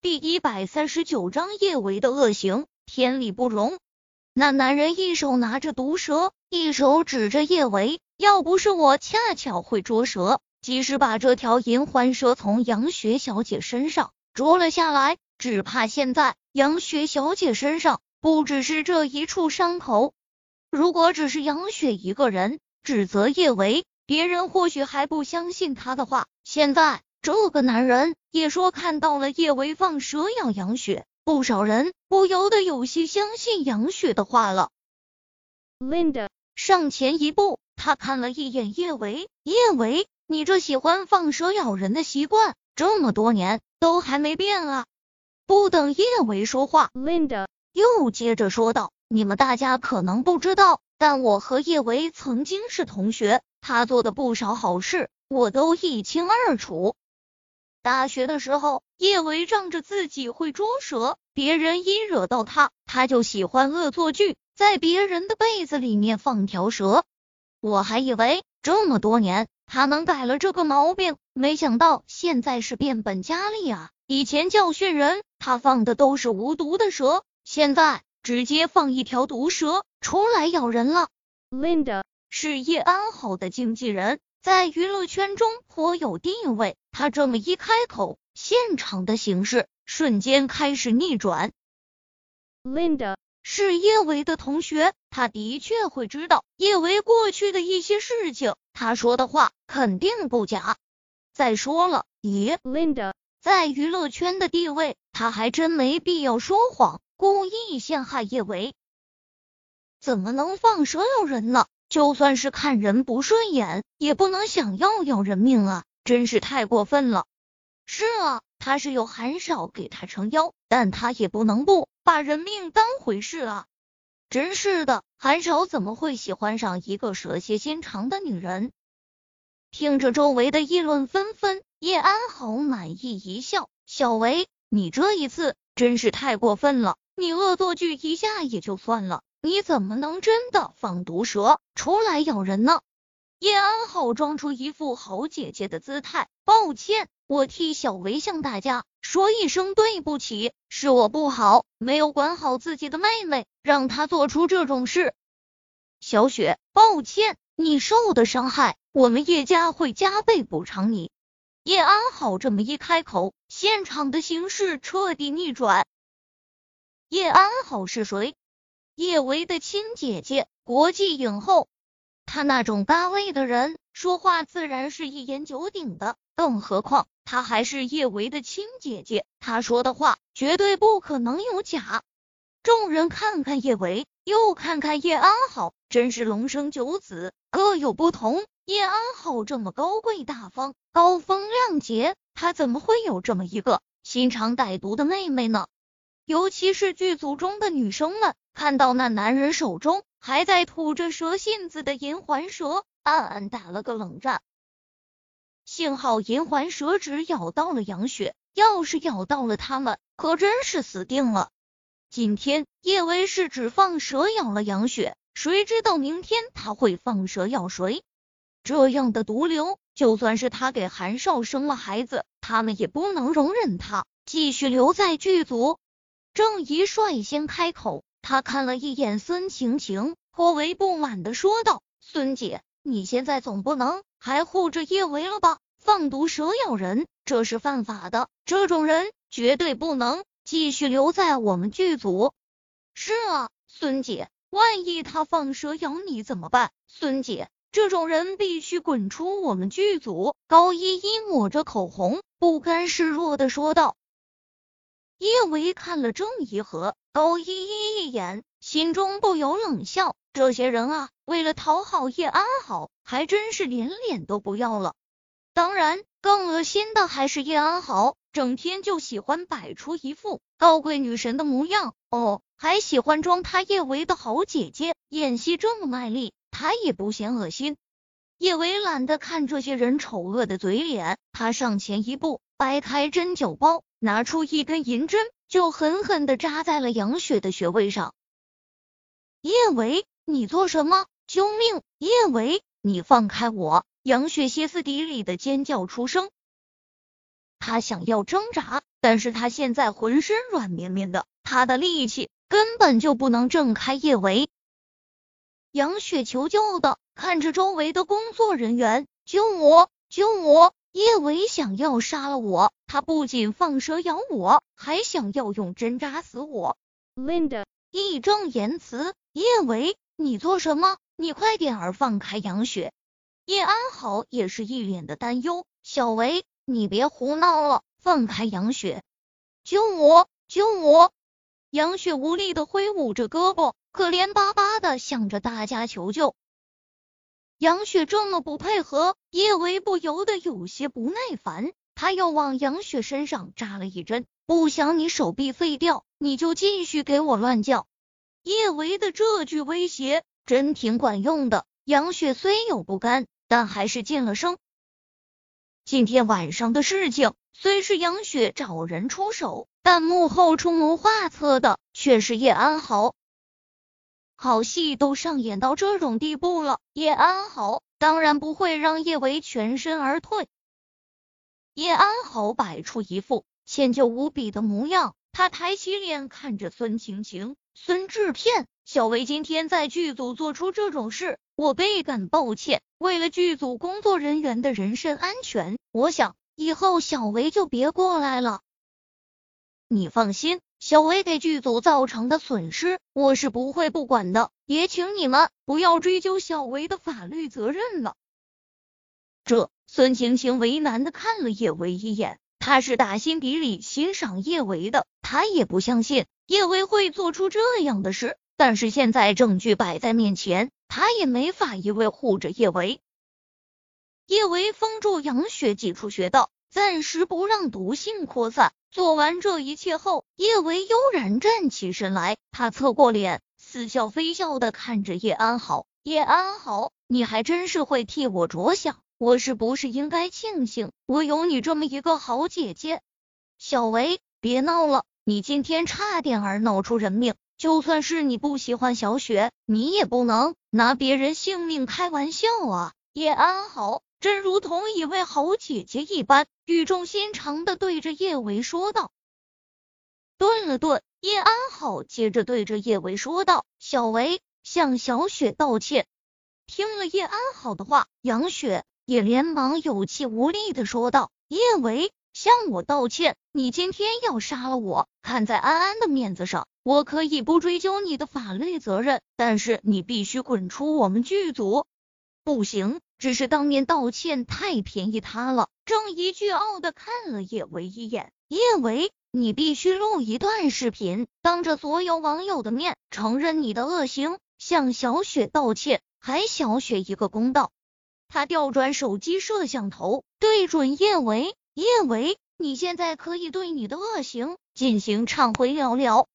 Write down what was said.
第一百三十九章叶维的恶行，天理不容。那男人一手拿着毒蛇，一手指着叶维。要不是我恰巧会捉蛇，即使把这条银环蛇从杨雪小姐身上捉了下来，只怕现在杨雪小姐身上不只是这一处伤口。如果只是杨雪一个人指责叶维，别人或许还不相信他的话。现在。这个男人也说看到了叶维放蛇咬杨雪，不少人不由得有些相信杨雪的话了。Linda 上前一步，他看了一眼叶维，叶维，你这喜欢放蛇咬人的习惯，这么多年都还没变啊！不等叶维说话，Linda 又接着说道：“你们大家可能不知道，但我和叶维曾经是同学，他做的不少好事，我都一清二楚。”大学的时候，叶维仗着自己会捉蛇，别人一惹到他，他就喜欢恶作剧，在别人的被子里面放条蛇。我还以为这么多年他能改了这个毛病，没想到现在是变本加厉啊！以前教训人，他放的都是无毒的蛇，现在直接放一条毒蛇出来咬人了。Linda 是叶安好的经纪人。在娱乐圈中颇有地位，他这么一开口，现场的形势瞬间开始逆转。Linda 是叶维的同学，他的确会知道叶维过去的一些事情，他说的话肯定不假。再说了，咦，Linda 在娱乐圈的地位，他还真没必要说谎，故意陷害叶维，怎么能放蛇咬人呢？就算是看人不顺眼，也不能想要要人命啊！真是太过分了。是啊，他是有韩少给他撑腰，但他也不能不把人命当回事啊！真是的，韩少怎么会喜欢上一个蛇蝎心肠的女人？听着周围的议论纷纷，叶安好满意一笑：“小维，你这一次真是太过分了，你恶作剧一下也就算了。”你怎么能真的放毒蛇出来咬人呢？叶安好装出一副好姐姐的姿态，抱歉，我替小维向大家说一声对不起，是我不好，没有管好自己的妹妹，让她做出这种事。小雪，抱歉，你受的伤害，我们叶家会加倍补偿你。叶安好这么一开口，现场的形势彻底逆转。叶安好是谁？叶维的亲姐姐，国际影后，她那种咖位的人，说话自然是一言九鼎的。更何况她还是叶维的亲姐姐，她说的话绝对不可能有假。众人看看叶维，又看看叶安好，真是龙生九子，各有不同。叶安好这么高贵大方、高风亮节，他怎么会有这么一个心肠歹毒的妹妹呢？尤其是剧组中的女生们。看到那男人手中还在吐着蛇信子的银环蛇，暗暗打了个冷战。幸好银环蛇只咬到了杨雪，要是咬到了他们，可真是死定了。今天叶威是只放蛇咬了杨雪，谁知道明天他会放蛇咬谁？这样的毒瘤，就算是他给韩少生了孩子，他们也不能容忍他继续留在剧组。郑怡率先开口。他看了一眼孙晴晴，颇为不满的说道：“孙姐，你现在总不能还护着叶维了吧？放毒蛇咬人，这是犯法的，这种人绝对不能继续留在我们剧组。”是啊，孙姐，万一他放蛇咬你怎么办？孙姐，这种人必须滚出我们剧组。高依依抹着口红，不甘示弱的说道。叶维看了郑怡和高依依一眼，心中不由冷笑：这些人啊，为了讨好叶安好，还真是连脸都不要了。当然，更恶心的还是叶安好，整天就喜欢摆出一副高贵女神的模样，哦，还喜欢装她叶维的好姐姐，演戏这么卖力，她也不嫌恶心。叶维懒得看这些人丑恶的嘴脸，他上前一步，掰开针灸包。拿出一根银针，就狠狠的扎在了杨雪的穴位上。叶维，你做什么？救命！叶维，你放开我！杨雪歇斯底里的尖叫出声，他想要挣扎，但是他现在浑身软绵绵的，他的力气根本就不能挣开叶维。杨雪求救的看着周围的工作人员，救我，救我！叶维想要杀了我，他不仅放蛇咬我，还想要用针扎死我。Linda，义正言辞，叶维，你做什么？你快点儿放开杨雪。叶安好也是一脸的担忧，小维，你别胡闹了，放开杨雪，救我，救我！杨雪无力的挥舞着胳膊，可怜巴巴的向着大家求救。杨雪这么不配合，叶维不由得有些不耐烦。他又往杨雪身上扎了一针，不想你手臂废掉，你就继续给我乱叫。叶维的这句威胁真挺管用的。杨雪虽有不甘，但还是进了声。今天晚上的事情虽是杨雪找人出手。但幕后出谋划策的却是叶安好，好戏都上演到这种地步了，叶安好当然不会让叶维全身而退。叶安好摆出一副歉疚无比的模样，他抬起脸看着孙晴晴、孙制片，小维今天在剧组做出这种事，我倍感抱歉。为了剧组工作人员的人身安全，我想以后小维就别过来了。你放心，小维给剧组造成的损失，我是不会不管的。也请你们不要追究小维的法律责任了。这孙晴晴为难的看了叶维一眼，她是打心底里欣赏叶维的，她也不相信叶维会做出这样的事。但是现在证据摆在面前，他也没法一味护着叶维。叶维封住杨雪几处穴道，暂时不让毒性扩散。做完这一切后，叶维悠然站起身来，他侧过脸，似笑非笑的看着叶安好。叶安好，你还真是会替我着想，我是不是应该庆幸我有你这么一个好姐姐？小维，别闹了，你今天差点儿闹出人命，就算是你不喜欢小雪，你也不能拿别人性命开玩笑啊！叶安好。真如同一位好姐姐一般，语重心长的对着叶维说道。顿了顿，叶安好接着对着叶维说道：“小维向小雪道歉。”听了叶安好的话，杨雪也连忙有气无力的说道：“叶维向我道歉，你今天要杀了我，看在安安的面子上，我可以不追究你的法律责任，但是你必须滚出我们剧组。”不行，只是当面道歉太便宜他了。郑怡倨傲的看了叶维一眼，叶维，你必须录一段视频，当着所有网友的面承认你的恶行，向小雪道歉，还小雪一个公道。他调转手机摄像头，对准叶维，叶维，你现在可以对你的恶行进行忏悔了了。